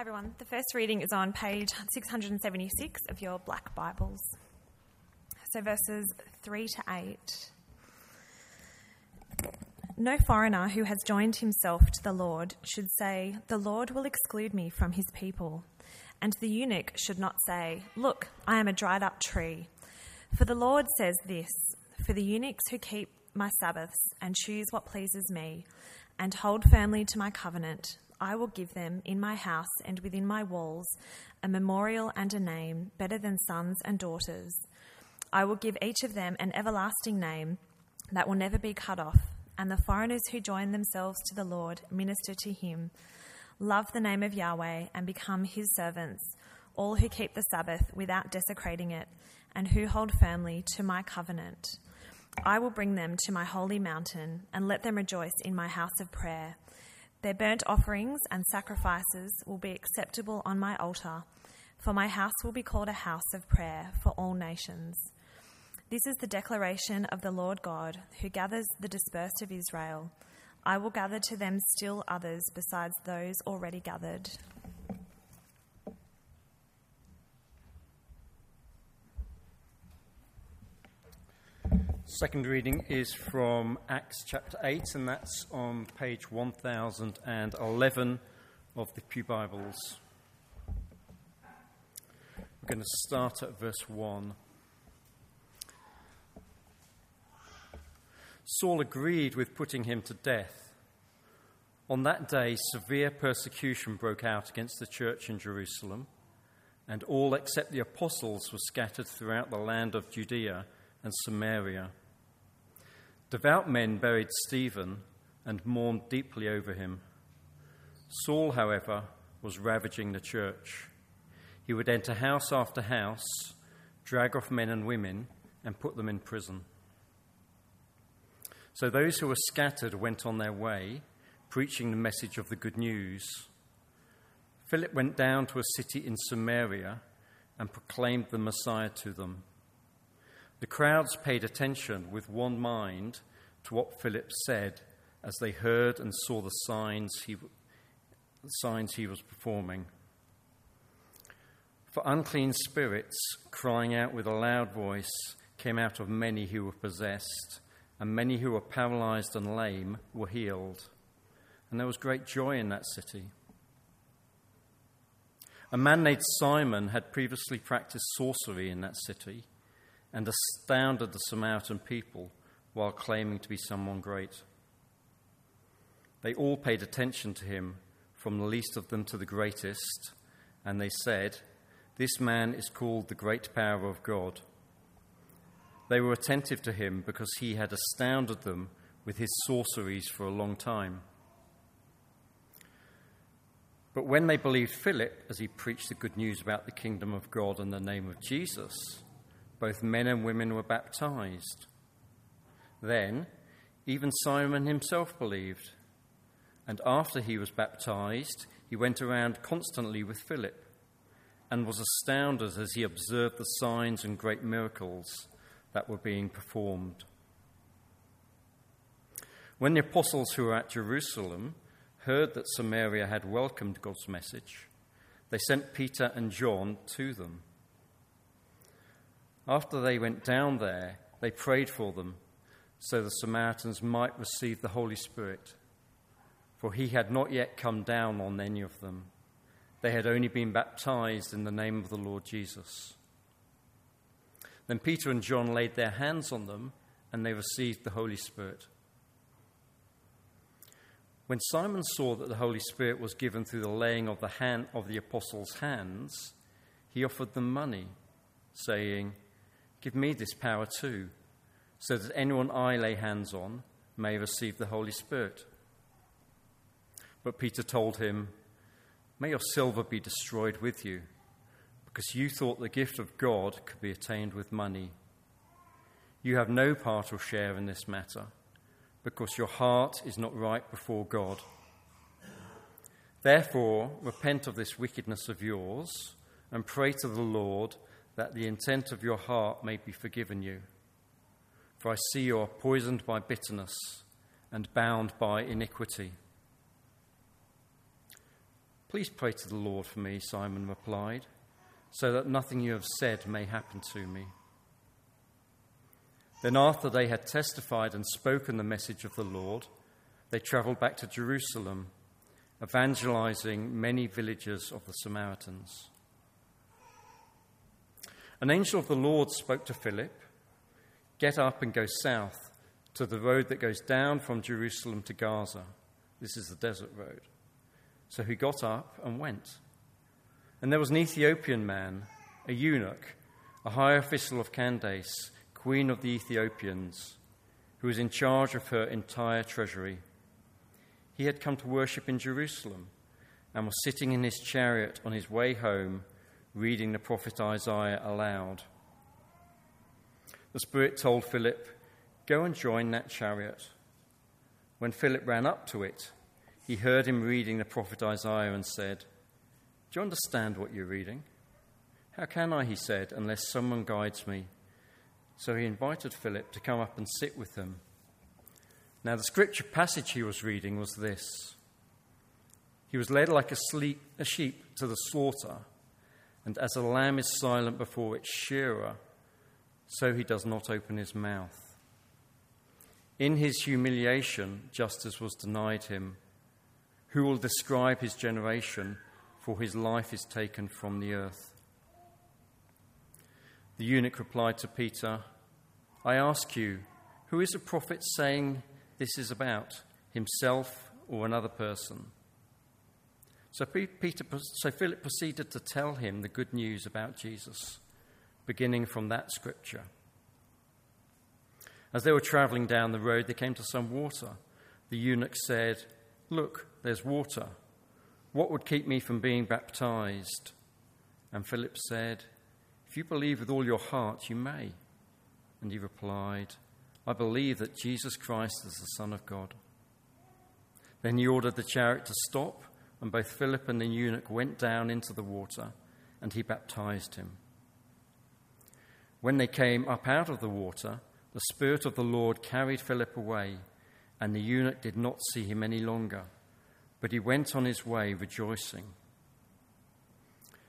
Hi everyone. The first reading is on page 676 of your black Bibles. So verses 3 to 8. No foreigner who has joined himself to the Lord should say, The Lord will exclude me from his people. And the eunuch should not say, Look, I am a dried up tree. For the Lord says this For the eunuchs who keep my Sabbaths and choose what pleases me, and hold firmly to my covenant, I will give them in my house and within my walls a memorial and a name better than sons and daughters. I will give each of them an everlasting name that will never be cut off, and the foreigners who join themselves to the Lord minister to him. Love the name of Yahweh and become his servants, all who keep the Sabbath without desecrating it, and who hold firmly to my covenant. I will bring them to my holy mountain and let them rejoice in my house of prayer. Their burnt offerings and sacrifices will be acceptable on my altar, for my house will be called a house of prayer for all nations. This is the declaration of the Lord God, who gathers the dispersed of Israel. I will gather to them still others besides those already gathered. Second reading is from Acts chapter 8, and that's on page 1011 of the Pew Bibles. We're going to start at verse 1. Saul agreed with putting him to death. On that day, severe persecution broke out against the church in Jerusalem, and all except the apostles were scattered throughout the land of Judea and Samaria. Devout men buried Stephen and mourned deeply over him. Saul, however, was ravaging the church. He would enter house after house, drag off men and women, and put them in prison. So those who were scattered went on their way, preaching the message of the good news. Philip went down to a city in Samaria and proclaimed the Messiah to them. The crowds paid attention with one mind to what Philip said as they heard and saw the signs he, the signs he was performing. For unclean spirits, crying out with a loud voice, came out of many who were possessed, and many who were paralyzed and lame were healed. And there was great joy in that city. A man named Simon had previously practiced sorcery in that city and astounded the Samaritan people while claiming to be someone great. They all paid attention to him, from the least of them to the greatest, and they said, This man is called the great power of God. They were attentive to him because he had astounded them with his sorceries for a long time. But when they believed Philip as he preached the good news about the kingdom of God and the name of Jesus, both men and women were baptized. Then, even Simon himself believed. And after he was baptized, he went around constantly with Philip and was astounded as he observed the signs and great miracles that were being performed. When the apostles who were at Jerusalem heard that Samaria had welcomed God's message, they sent Peter and John to them. After they went down there, they prayed for them so the Samaritans might receive the Holy Spirit. For he had not yet come down on any of them. They had only been baptized in the name of the Lord Jesus. Then Peter and John laid their hands on them, and they received the Holy Spirit. When Simon saw that the Holy Spirit was given through the laying of the hand of the apostles' hands, he offered them money, saying, Give me this power too so that anyone I lay hands on may receive the Holy Spirit. But Peter told him, May your silver be destroyed with you, because you thought the gift of God could be attained with money. You have no part or share in this matter, because your heart is not right before God. Therefore, repent of this wickedness of yours and pray to the Lord that the intent of your heart may be forgiven you. For I see you are poisoned by bitterness and bound by iniquity. Please pray to the Lord for me, Simon replied, so that nothing you have said may happen to me. Then, after they had testified and spoken the message of the Lord, they traveled back to Jerusalem, evangelizing many villages of the Samaritans. An angel of the Lord spoke to Philip Get up and go south to the road that goes down from Jerusalem to Gaza. This is the desert road. So he got up and went. And there was an Ethiopian man, a eunuch, a high official of Candace queen of the Ethiopians, who was in charge of her entire treasury. He had come to worship in Jerusalem and was sitting in his chariot on his way home, reading the prophet Isaiah aloud. The Spirit told Philip, Go and join that chariot. When Philip ran up to it, he heard him reading the prophet Isaiah and said, Do you understand what you're reading? How can I, he said, unless someone guides me? So he invited Philip to come up and sit with them. Now, the scripture passage he was reading was this He was led like a, sleep, a sheep to the slaughter, and as a lamb is silent before its shearer, so he does not open his mouth. In his humiliation, justice was denied him. Who will describe his generation? For his life is taken from the earth. The eunuch replied to Peter, I ask you, who is the prophet saying this is about, himself or another person? So, Peter, so Philip proceeded to tell him the good news about Jesus, beginning from that scripture. As they were traveling down the road, they came to some water. The eunuch said, Look, there's water. What would keep me from being baptized? And Philip said, if you believe with all your heart, you may. And he replied, I believe that Jesus Christ is the Son of God. Then he ordered the chariot to stop, and both Philip and the eunuch went down into the water, and he baptized him. When they came up out of the water, the Spirit of the Lord carried Philip away, and the eunuch did not see him any longer, but he went on his way rejoicing.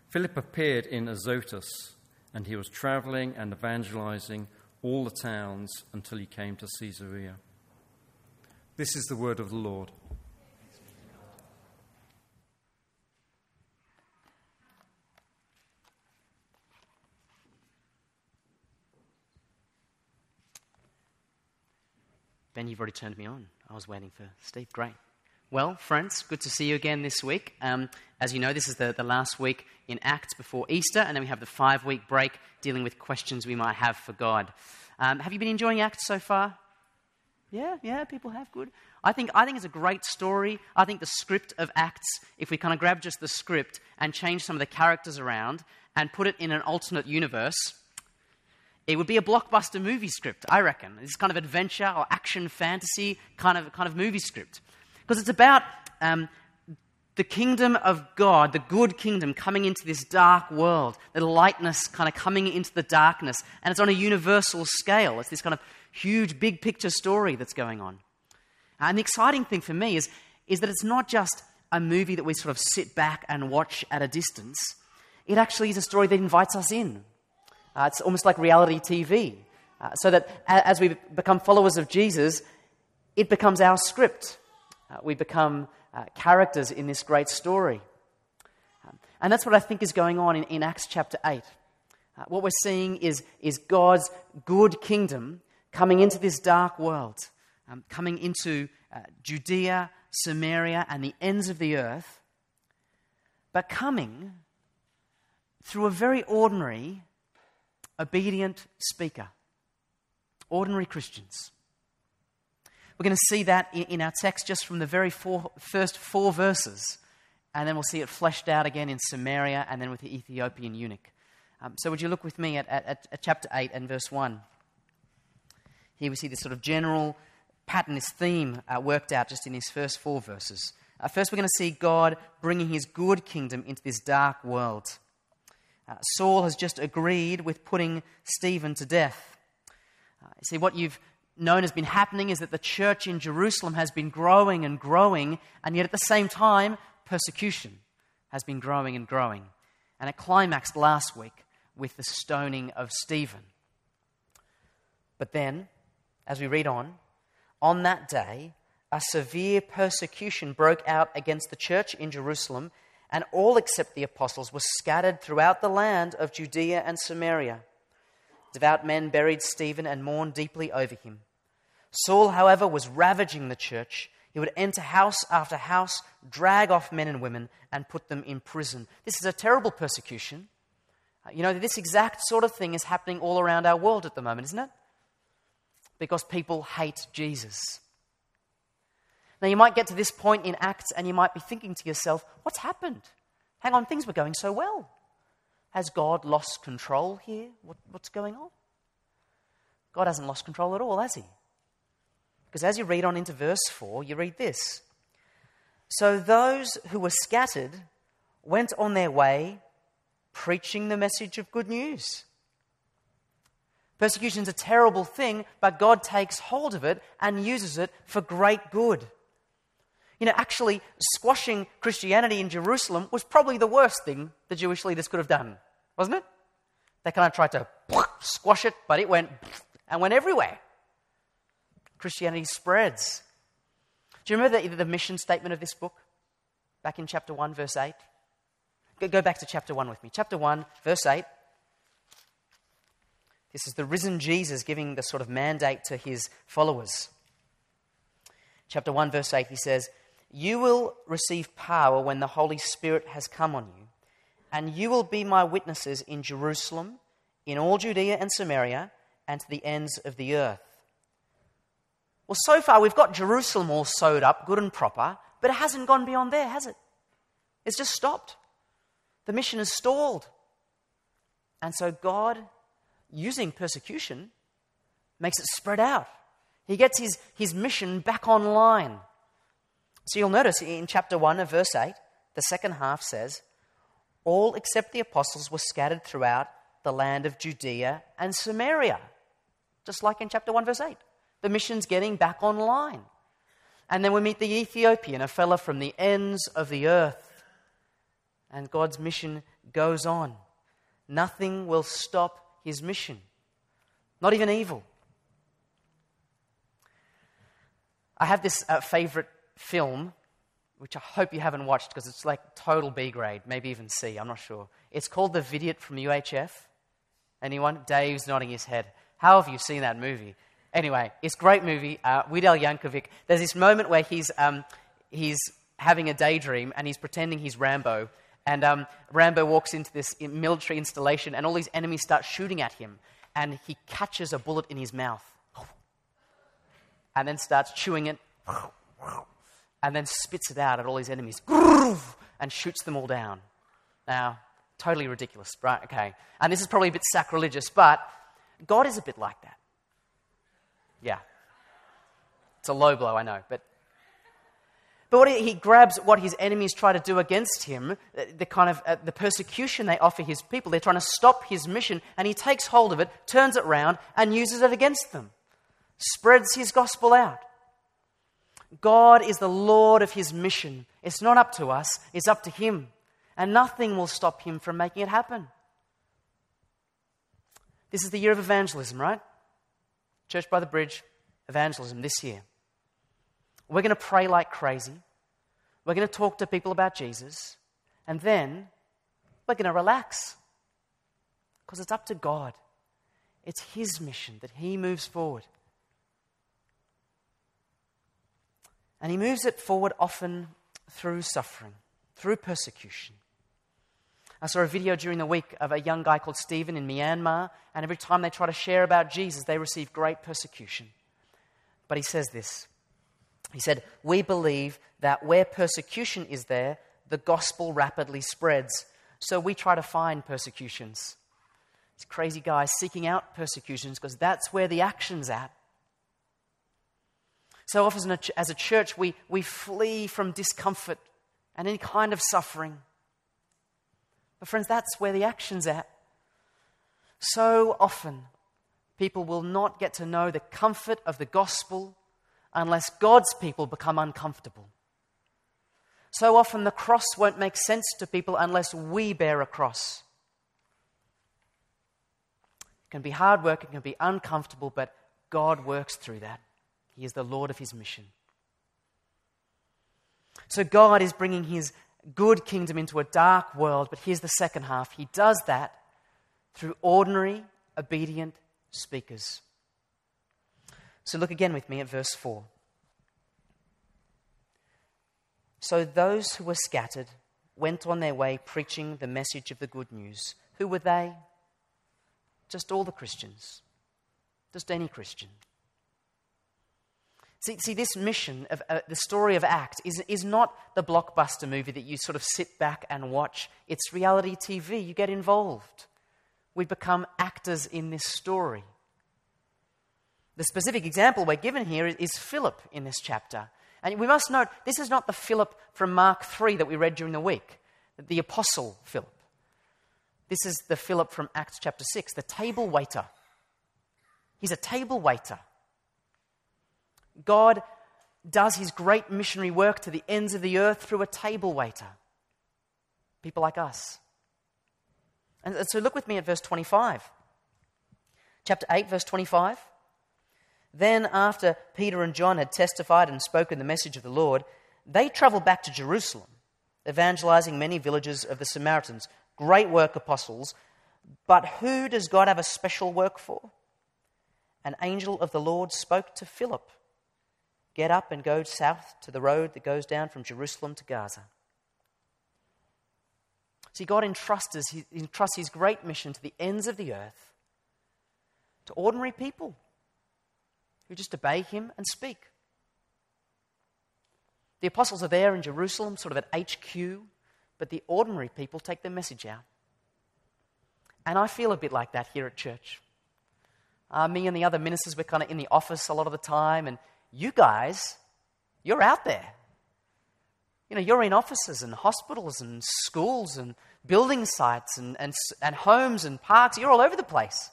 Philip appeared in Azotus and he was traveling and evangelizing all the towns until he came to Caesarea. This is the word of the Lord. Ben, you've already turned me on. I was waiting for Steve. Great. Well, friends, good to see you again this week. Um, as you know, this is the, the last week in Acts before Easter, and then we have the five week break dealing with questions we might have for God. Um, have you been enjoying Acts so far? Yeah, yeah, people have. Good. I think, I think it's a great story. I think the script of Acts, if we kind of grab just the script and change some of the characters around and put it in an alternate universe, it would be a blockbuster movie script, I reckon. This kind of adventure or action fantasy kind of, kind of movie script. Because it's about um, the kingdom of God, the good kingdom, coming into this dark world, the lightness kind of coming into the darkness. And it's on a universal scale. It's this kind of huge, big picture story that's going on. And the exciting thing for me is, is that it's not just a movie that we sort of sit back and watch at a distance. It actually is a story that invites us in. Uh, it's almost like reality TV. Uh, so that as we become followers of Jesus, it becomes our script. Uh, we become uh, characters in this great story. Um, and that's what I think is going on in, in Acts chapter 8. Uh, what we're seeing is, is God's good kingdom coming into this dark world, um, coming into uh, Judea, Samaria, and the ends of the earth, but coming through a very ordinary, obedient speaker. Ordinary Christians. We're going to see that in, our text just from the very four, first four verses. And then we'll see it fleshed out again in Samaria and then with the Ethiopian eunuch. Um, so, would you look with me at, at, at, chapter 8 and verse 1? Here we see this sort of general pattern, this theme uh, worked out just in these first four verses. Uh, first, we're going to see God bringing his good kingdom into this dark world. Uh, Saul has just agreed with putting Stephen to death. Uh, see, what you've known has been happening is that the church in Jerusalem has been growing and growing, and yet at the same time, persecution. has been growing and growing. And it climaxed last week with the stoning of Stephen. But then, as we read on, on that day, a severe persecution broke out against the church in Jerusalem, and all except the apostles were scattered throughout the land of Judea and Samaria. Devout men buried Stephen and mourned deeply over him. Saul, however, was ravaging the church. He would enter house after house, drag off men and women, and put them in prison. This is a terrible persecution. Uh, you know, this exact sort of thing is happening all around our world at the moment, isn't it? Because people hate Jesus. Now, you might get to this point in Acts and you might be thinking to yourself, what's happened? Hang on, things were going so well. Has God lost control here? What, what's going on? God hasn't lost control at all, has he? Because as you read on into verse 4, you read this So those who were scattered went on their way preaching the message of good news. Persecution is a terrible thing, but God takes hold of it and uses it for great good. You know, actually, squashing Christianity in Jerusalem was probably the worst thing the Jewish leaders could have done, wasn't it? They kind of tried to squash it, but it went and went everywhere. Christianity spreads. Do you remember the, the mission statement of this book? Back in chapter 1, verse 8? Go, go back to chapter 1 with me. Chapter 1, verse 8. This is the risen Jesus giving the sort of mandate to his followers. Chapter 1, verse 8, he says, You will receive power when the Holy Spirit has come on you, and you will be my witnesses in Jerusalem, in all Judea and Samaria, and to the ends of the earth. Well, so far we've got Jerusalem all sewed up, good and proper, but it hasn't gone beyond there, has it? It's just stopped. The mission is stalled. And so God, using persecution, makes it spread out. He gets his, his mission back online. So you'll notice in chapter 1 of verse 8, the second half says, All except the apostles were scattered throughout the land of Judea and Samaria. Just like in chapter 1, verse 8. The mission's getting back online. And then we meet the Ethiopian, a fella from the ends of the earth. And God's mission goes on. Nothing will stop his mission, not even evil. I have this uh, favorite film, which I hope you haven't watched because it's like total B grade, maybe even C, I'm not sure. It's called The Vidiot from UHF. Anyone? Dave's nodding his head. How have you seen that movie? Anyway, it's a great movie. Uh, Weird Yankovic. There's this moment where he's, um, he's having a daydream and he's pretending he's Rambo. And um, Rambo walks into this military installation and all these enemies start shooting at him. And he catches a bullet in his mouth and then starts chewing it and then spits it out at all his enemies and shoots them all down. Now, totally ridiculous, right? Okay. And this is probably a bit sacrilegious, but God is a bit like that. Yeah. It's a low blow, I know. But, but what he, he grabs what his enemies try to do against him, the, kind of uh, the persecution they offer his people. They're trying to stop his mission, and he takes hold of it, turns it round, and uses it against them. Spreads his gospel out. God is the Lord of his mission. It's not up to us, it's up to him. And nothing will stop him from making it happen. This is the year of evangelism, right? Church by the Bridge evangelism this year. We're going to pray like crazy. We're going to talk to people about Jesus. And then we're going to relax. Because it's up to God. It's His mission that He moves forward. And He moves it forward often through suffering, through persecution. I saw a video during the week of a young guy called Stephen in Myanmar, and every time they try to share about Jesus, they receive great persecution. But he says this He said, We believe that where persecution is there, the gospel rapidly spreads. So we try to find persecutions. These crazy guys seeking out persecutions because that's where the action's at. So often, as a church, we, we flee from discomfort and any kind of suffering. But, friends, that's where the action's at. So often, people will not get to know the comfort of the gospel unless God's people become uncomfortable. So often the cross won't make sense to people unless we bear a cross. It can be hard work, it can be uncomfortable, but God works through that. He is the Lord of his mission. So God is bringing his good kingdom into a dark world, but here's the second half. He does that through ordinary, obedient speakers. So look again with me at verse 4. So those who were scattered went on their way preaching the message of the good news. Who were they? Just all the Christians. Just any Christian. See, see this mission of uh, the story of Acts is, is not the blockbuster movie that you sort of sit back and watch. It's reality TV. You get involved. We become actors in this story. The specific example we're given here is, is Philip in this chapter. And we must note, this is not the Philip from Mark 3 that we read during the week, the apostle Philip. This is the Philip from Acts chapter 6, the table waiter. He's a table waiter. God does his great missionary work to the ends of the earth through a table waiter. People like us. And so look with me at verse 25. Chapter 8, verse 25. Then, after Peter and John had testified and spoken the message of the Lord, they traveled back to Jerusalem, evangelizing many villages of the Samaritans. Great work, apostles. But who does God have a special work for? An angel of the Lord spoke to Philip Get up and go south to the road that goes down from Jerusalem to Gaza. See, God entrusts, entrusts his great mission to the ends of the earth, to ordinary people who just obey him and speak. The apostles are there in Jerusalem, sort of at HQ, but the ordinary people take their message out. And I feel a bit like that here at church. Uh, me and the other ministers, we're kind of in the office a lot of the time, and you guys, you're out there. You know, you're in offices and hospitals and schools and building sites and, and, and homes and parks. You're all over the place,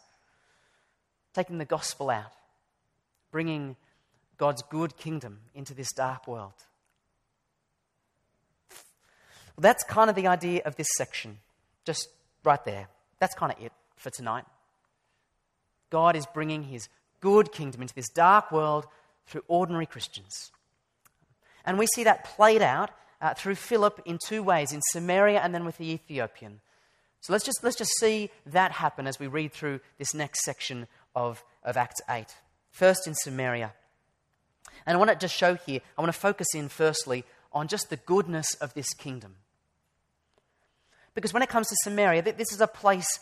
taking the gospel out bringing God's good kingdom into this dark world. Well, that's kind of the idea of this section, just right there. That's kind of it for tonight. God is bringing his good kingdom into this dark world through ordinary Christians. And we see that played out uh, through Philip in two ways in Samaria and then with the Ethiopian. So let's just, let's just see that happen as we read through this next section of, of Acts 8 first in Samaria. And I want to just show here, I want to focus in firstly on just the goodness of this kingdom. Because when it comes to Samaria, this is a place,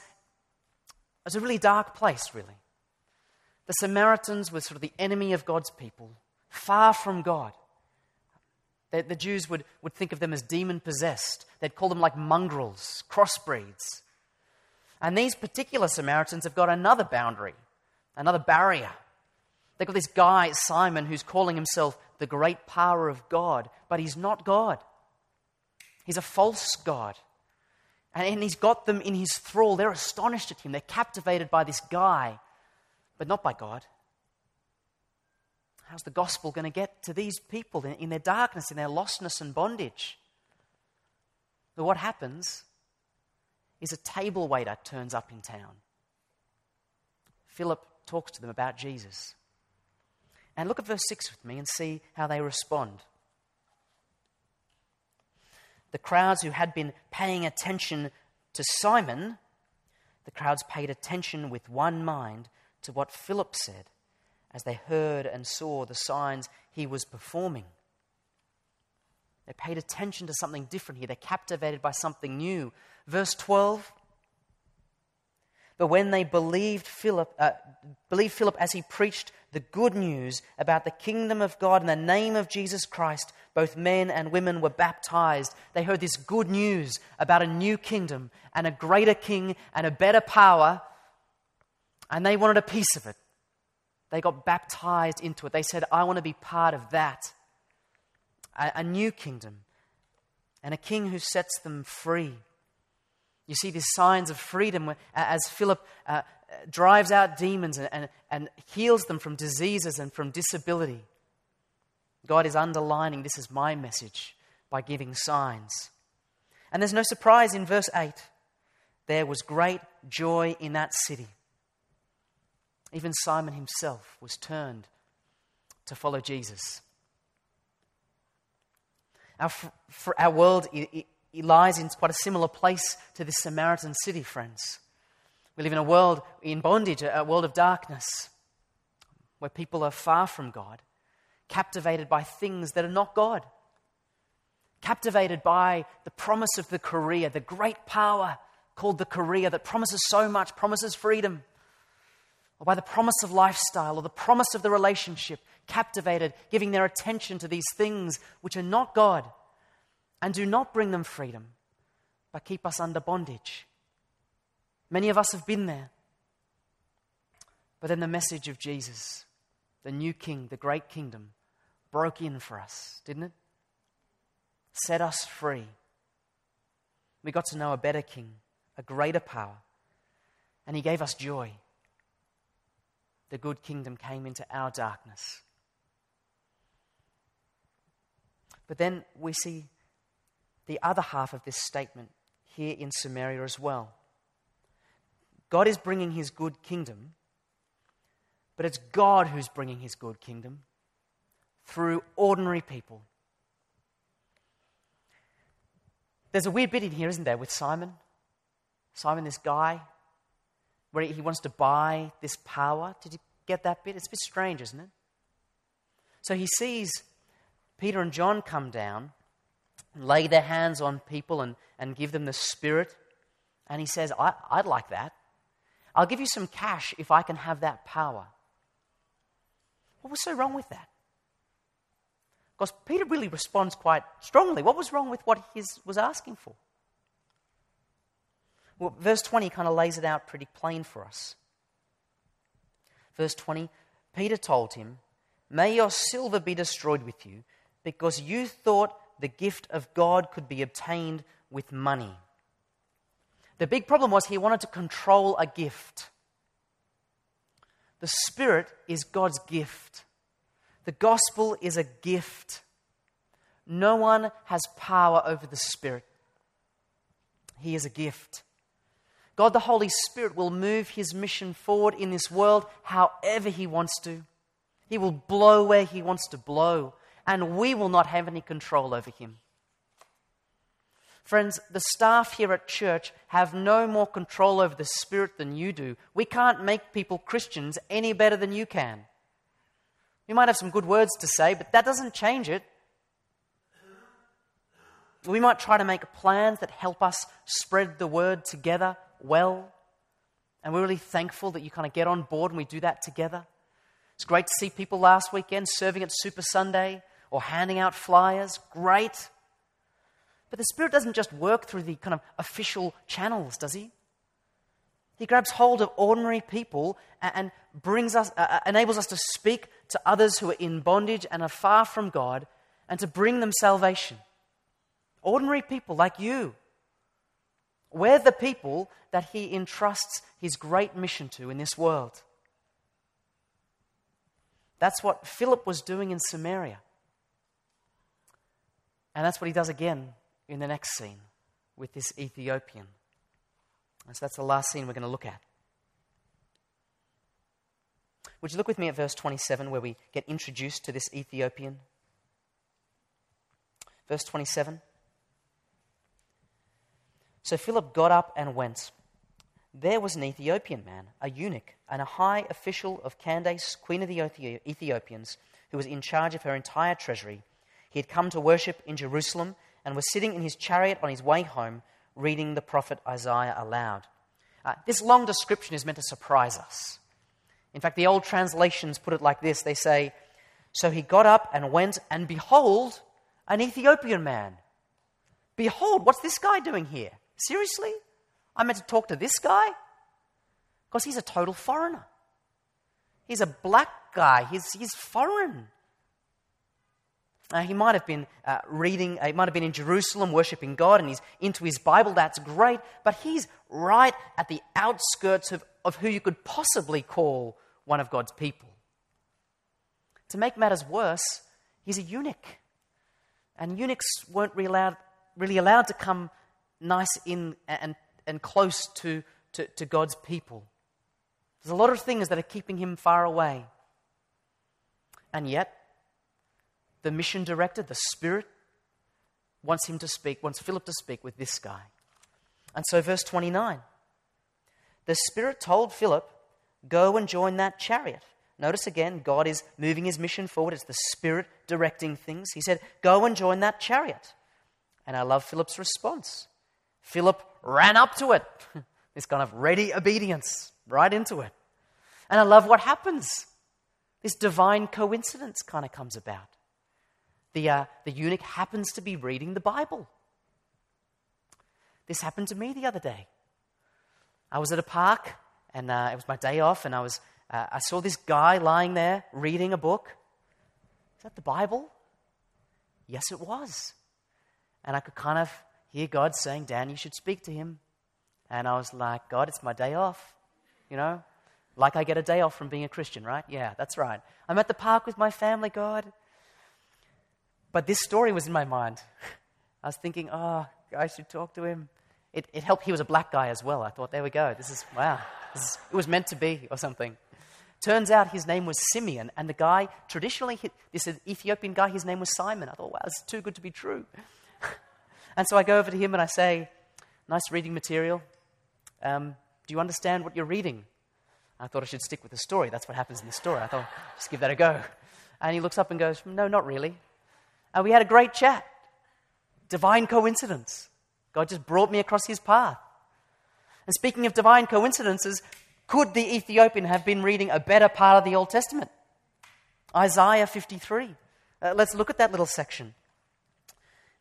it's a really dark place, really. The Samaritans were sort of the enemy of God's people, far from God. The, the Jews would, would think of them as demon possessed. They'd call them like mongrels, crossbreeds. And these particular Samaritans have got another boundary, another barrier. They've got this guy, Simon, who's calling himself the great power of God, but he's not God. He's a false God. And he's got them in his thrall. They're astonished at him. They're captivated by this guy, but not by God. How's the gospel going to get to these people in their darkness, in their lostness and bondage? But what happens is a table waiter turns up in town. Philip talks to them about Jesus. And look at verse 6 with me and see how they respond. The crowds who had been paying attention to Simon, the crowds paid attention with one mind to what Philip said as they heard and saw the signs he was performing. They paid attention to something different here. They're captivated by something new. Verse 12 but when they believed Philip, uh, believed Philip as he preached the good news about the kingdom of God in the name of Jesus Christ, both men and women were baptized. They heard this good news about a new kingdom and a greater king and a better power, and they wanted a piece of it. They got baptized into it. They said, I want to be part of that. A, a new kingdom and a king who sets them free you see these signs of freedom as Philip uh, drives out demons and, and, and heals them from diseases and from disability. God is underlining this is my message. by giving signs. And there's no surprise in verse 8 there was great joy in that city. Even Simon himself was turned to follow Jesus. Our, our world it, it lies in quite a similar place to this Samaritan city, friends. We live in a world in bondage, a world of darkness, where people are far from God, captivated by things that are not God, captivated by the promise of the career, the great power called the career that promises so much, promises freedom, or by the promise of lifestyle or the promise of the relationship, captivated, giving their attention to these things which are not God and do not bring them freedom, but keep us under bondage. Many of us have been there. But then the message of Jesus, the new king, the great kingdom, broke in for us, didn't it? Set us free. We got to know a better king, a greater power, and he gave us joy. The good kingdom came into our darkness. But then we see the other half of this statement here in Samaria as well. God is bringing his good kingdom, but it's God who's bringing his good kingdom through ordinary people. There's a weird bit in here, isn't there, with Simon? Simon, this guy, where he wants to buy this power. Did you get that bit? It's a bit strange, isn't it? So he sees Peter and John come down lay their hands on people and, and give them the Spirit. And he says, I, I'd like that. I'll give you some cash if I can have that power. What was so wrong with that? Because Peter really responds quite strongly. What was wrong with what he was asking for? Well, verse 20 kind of lays it out pretty plain for us. Verse 20 Peter told him, May your silver be destroyed with you, because you thought the gift of God could be obtained with money. The big problem was he wanted to control a gift. The Spirit is God's gift. The gospel is a gift. No one has power over the Spirit. He is a gift. God the Holy Spirit will move his mission forward in this world however he wants to. He will blow where he wants to blow, and we will not have any control over him. Friends, the staff here at church have no more control over the Spirit than you do. We can't make people Christians any better than you can. You might have some good words to say, but that doesn't change it. We might try to make plans that help us spread the word together well. And we're really thankful that you kind of get on board and we do that together. It's great to see people last weekend serving at Super Sunday or handing out flyers. Great. But the Spirit doesn't just work through the kind of official channels, does He? He grabs hold of ordinary people and brings us, uh, enables us to speak to others who are in bondage and are far from God and to bring them salvation. Ordinary people like you. We're the people that He entrusts His great mission to in this world. That's what Philip was doing in Samaria. And that's what he does again in the next scene with this Ethiopian. And so that's the last scene we're going to look at. Would you look with me at verse 27 where we get introduced to this Ethiopian? Verse 27. So Philip got up and went. There was an Ethiopian man, a eunuch, and a high official of Candace, queen of the Ethiopians, who was in charge of her entire treasury. He had come to worship in Jerusalem and was sitting in his chariot on his way home, reading the prophet Isaiah aloud. Uh, this long description is meant to surprise us. In fact, the old translations put it like this they say, So he got up and went, and behold, an Ethiopian man. Behold, what's this guy doing here? Seriously? I'm meant to talk to this guy? Because he's a total foreigner. He's a black guy, he's, he's foreign. Uh, he might have been uh, reading, uh, he might have been in Jerusalem worshiping God and he's into his Bible. That's great. But he's right at the outskirts of, of who you could possibly call one of God's people. To make matters worse, he's a eunuch. And eunuchs weren't really allowed, really allowed to come nice in and, and close to, to, to God's people. There's a lot of things that are keeping him far away. And yet, the mission director, the Spirit, wants him to speak, wants Philip to speak with this guy. And so, verse 29 the Spirit told Philip, Go and join that chariot. Notice again, God is moving his mission forward. It's the Spirit directing things. He said, Go and join that chariot. And I love Philip's response. Philip ran up to it. this kind of ready obedience, right into it. And I love what happens. This divine coincidence kind of comes about. The, uh, the eunuch happens to be reading the Bible. This happened to me the other day. I was at a park, and uh, it was my day off, and I, was, uh, I saw this guy lying there reading a book. Is that the Bible? Yes, it was. And I could kind of hear God saying, Dan, you should speak to him. And I was like, God, it's my day off. You know, like I get a day off from being a Christian, right? Yeah, that's right. I'm at the park with my family, God. But this story was in my mind. I was thinking, oh, I should talk to him it, it helped. He was a black guy as well. I thought, there we go. This is, wow. This is, it was meant to be or something. Turns out his name was Simeon, and the guy, traditionally, this Ethiopian guy, his name was Simon. I thought, wow, is too good to be true. And so I go over to him and I say, nice reading material. Um, do you understand what you're reading? I thought I should stick with the story. That's what happens in the story. I thought, just give that a go. And he looks up and goes, no, not really. And we had a great chat. Divine coincidence. God just brought me across his path. And speaking of divine coincidences, could the Ethiopian have been reading a better part of the Old Testament? Isaiah 53. Uh, let's look at that little section.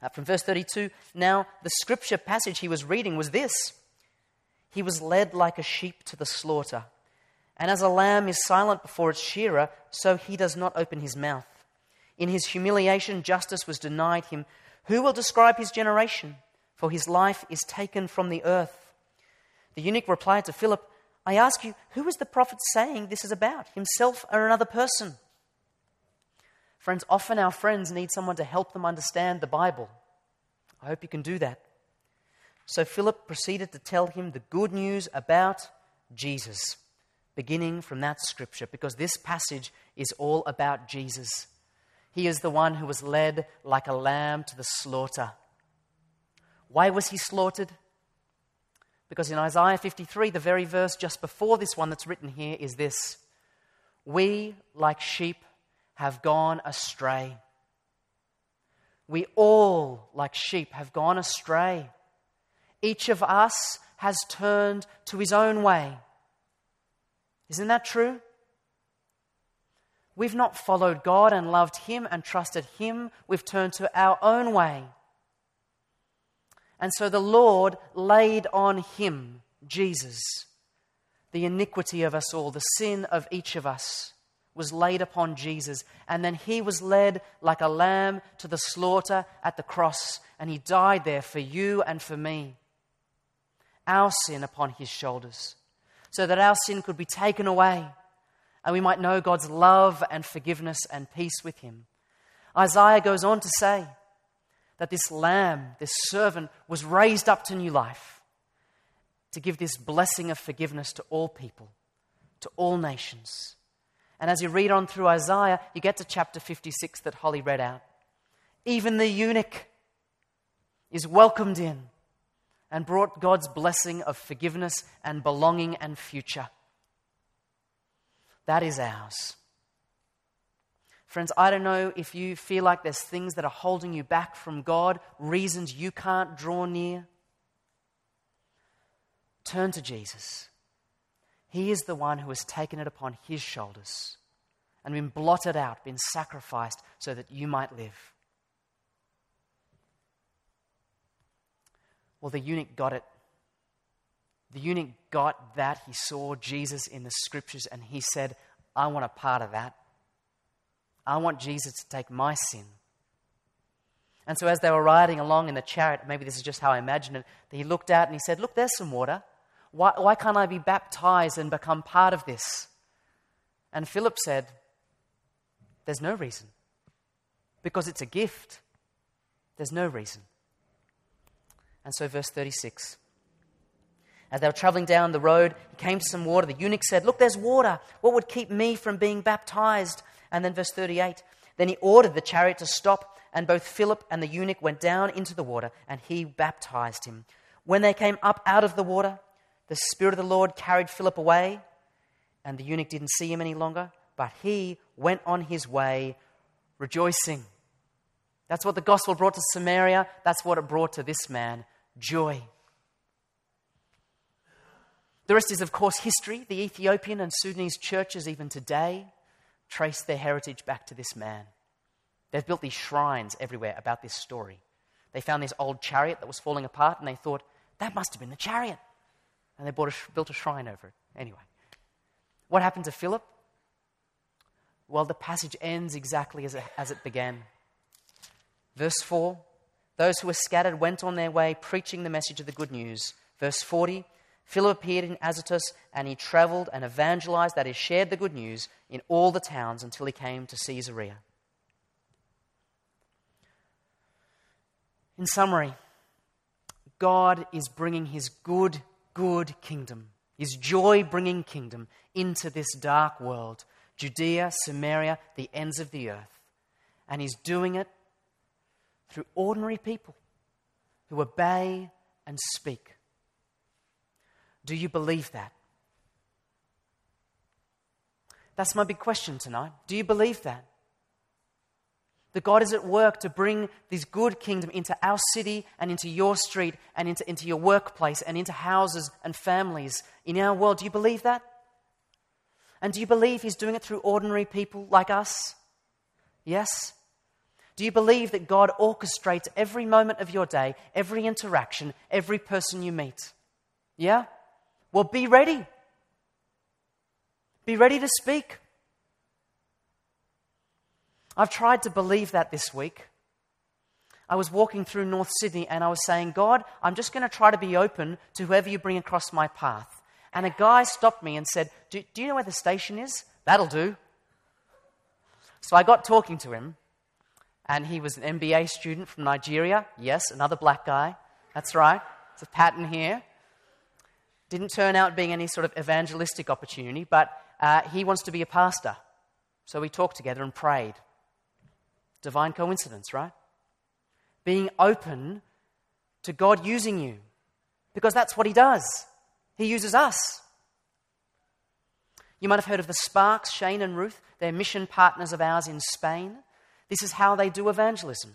Uh, from verse 32 Now, the scripture passage he was reading was this He was led like a sheep to the slaughter, and as a lamb is silent before its shearer, so he does not open his mouth. In his humiliation, justice was denied him. Who will describe his generation? for his life is taken from the earth. The eunuch replied to Philip, I ask you, who is the prophet saying this is about, himself or another person? Friends, often our friends need someone to help them understand the Bible. I hope you can do that. So Philip proceeded to tell him the good news about Jesus, beginning from that scripture, because this passage is all about Jesus. He is the one who was led like a lamb to the slaughter why was he slaughtered? Because in Isaiah 53, the very verse just before this one that's written here is this We, like sheep, have gone astray. We all, like sheep, have gone astray. Each of us has turned to his own way. Isn't that true? We've not followed God and loved Him and trusted Him. We've turned to our own way. And so the Lord laid on him, Jesus, the iniquity of us all, the sin of each of us was laid upon Jesus. And then he was led like a lamb to the slaughter at the cross, and he died there for you and for me. Our sin upon his shoulders, so that our sin could be taken away and we might know God's love and forgiveness and peace with him. Isaiah goes on to say, that this lamb, this servant, was raised up to new life to give this blessing of forgiveness to all people, to all nations. And as you read on through Isaiah, you get to chapter 56 that Holly read out. Even the eunuch is welcomed in and brought God's blessing of forgiveness and belonging and future. That is ours. Friends, I don't know if you feel like there's things that are holding you back from God, reasons you can't draw near. Turn to Jesus. He is the one who has taken it upon his shoulders and been blotted out, been sacrificed so that you might live. Well, the eunuch got it. The eunuch got that. He saw Jesus in the scriptures and he said, I want a part of that. I want Jesus to take my sin. And so, as they were riding along in the chariot, maybe this is just how I imagine it, he looked out and he said, Look, there's some water. Why, why can't I be baptized and become part of this? And Philip said, There's no reason. Because it's a gift. There's no reason. And so, verse 36. As they were traveling down the road, he came to some water. The eunuch said, Look, there's water. What would keep me from being baptized? And then, verse 38. Then he ordered the chariot to stop, and both Philip and the eunuch went down into the water, and he baptized him. When they came up out of the water, the Spirit of the Lord carried Philip away, and the eunuch didn't see him any longer, but he went on his way rejoicing. That's what the gospel brought to Samaria. That's what it brought to this man joy. The rest is, of course, history. The Ethiopian and Sudanese churches, even today, trace their heritage back to this man. They've built these shrines everywhere about this story. They found this old chariot that was falling apart, and they thought, that must have been the chariot. And they a, built a shrine over it. Anyway, what happened to Philip? Well, the passage ends exactly as it, as it began. Verse 4 Those who were scattered went on their way preaching the message of the good news. Verse 40 Philip appeared in Azotus and he traveled and evangelized, that is, shared the good news in all the towns until he came to Caesarea. In summary, God is bringing his good, good kingdom, his joy bringing kingdom into this dark world Judea, Samaria, the ends of the earth. And he's doing it through ordinary people who obey and speak. Do you believe that? That's my big question tonight. Do you believe that? That God is at work to bring this good kingdom into our city and into your street and into, into your workplace and into houses and families in our world. Do you believe that? And do you believe He's doing it through ordinary people like us? Yes? Do you believe that God orchestrates every moment of your day, every interaction, every person you meet? Yeah? Well, be ready. Be ready to speak. I've tried to believe that this week. I was walking through North Sydney and I was saying, God, I'm just going to try to be open to whoever you bring across my path. And a guy stopped me and said, do, do you know where the station is? That'll do. So I got talking to him, and he was an MBA student from Nigeria. Yes, another black guy. That's right. It's a pattern here. Didn't turn out being any sort of evangelistic opportunity, but uh, he wants to be a pastor. So we talked together and prayed. Divine coincidence, right? Being open to God using you, because that's what he does. He uses us. You might have heard of the Sparks, Shane and Ruth. They're mission partners of ours in Spain. This is how they do evangelism.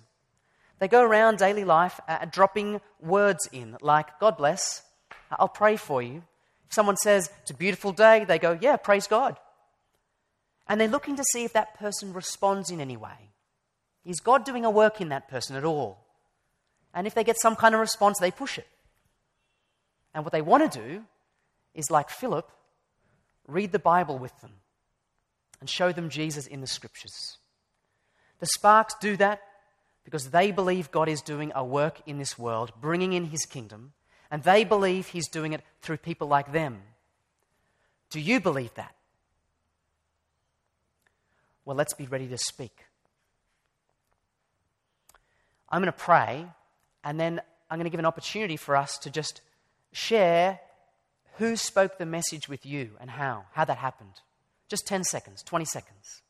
They go around daily life uh, dropping words in, like, God bless, I'll pray for you. If someone says, It's a beautiful day, they go, Yeah, praise God. And they're looking to see if that person responds in any way. Is God doing a work in that person at all? And if they get some kind of response, they push it. And what they want to do is, like Philip, read the Bible with them and show them Jesus in the scriptures. The Sparks do that because they believe God is doing a work in this world, bringing in his kingdom, and they believe he's doing it through people like them. Do you believe that? Well, let's be ready to speak. I'm going to pray, and then I'm going to give an opportunity for us to just share who spoke the message with you and how, how that happened. Just 10 seconds, 20 seconds.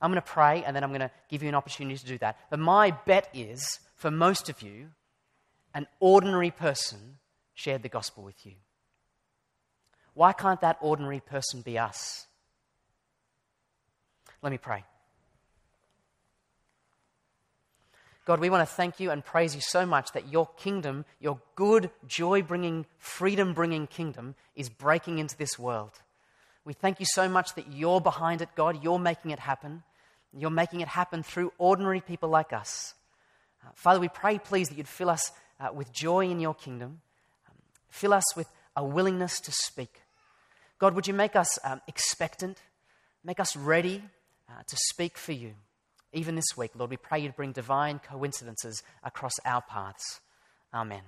I'm going to pray and then I'm going to give you an opportunity to do that. But my bet is, for most of you, an ordinary person shared the gospel with you. Why can't that ordinary person be us? Let me pray. God, we want to thank you and praise you so much that your kingdom, your good, joy bringing, freedom bringing kingdom, is breaking into this world. We thank you so much that you're behind it, God. You're making it happen. You're making it happen through ordinary people like us. Uh, Father, we pray, please, that you'd fill us uh, with joy in your kingdom, um, fill us with a willingness to speak. God, would you make us um, expectant, make us ready uh, to speak for you? Even this week, Lord, we pray you to bring divine coincidences across our paths. Amen.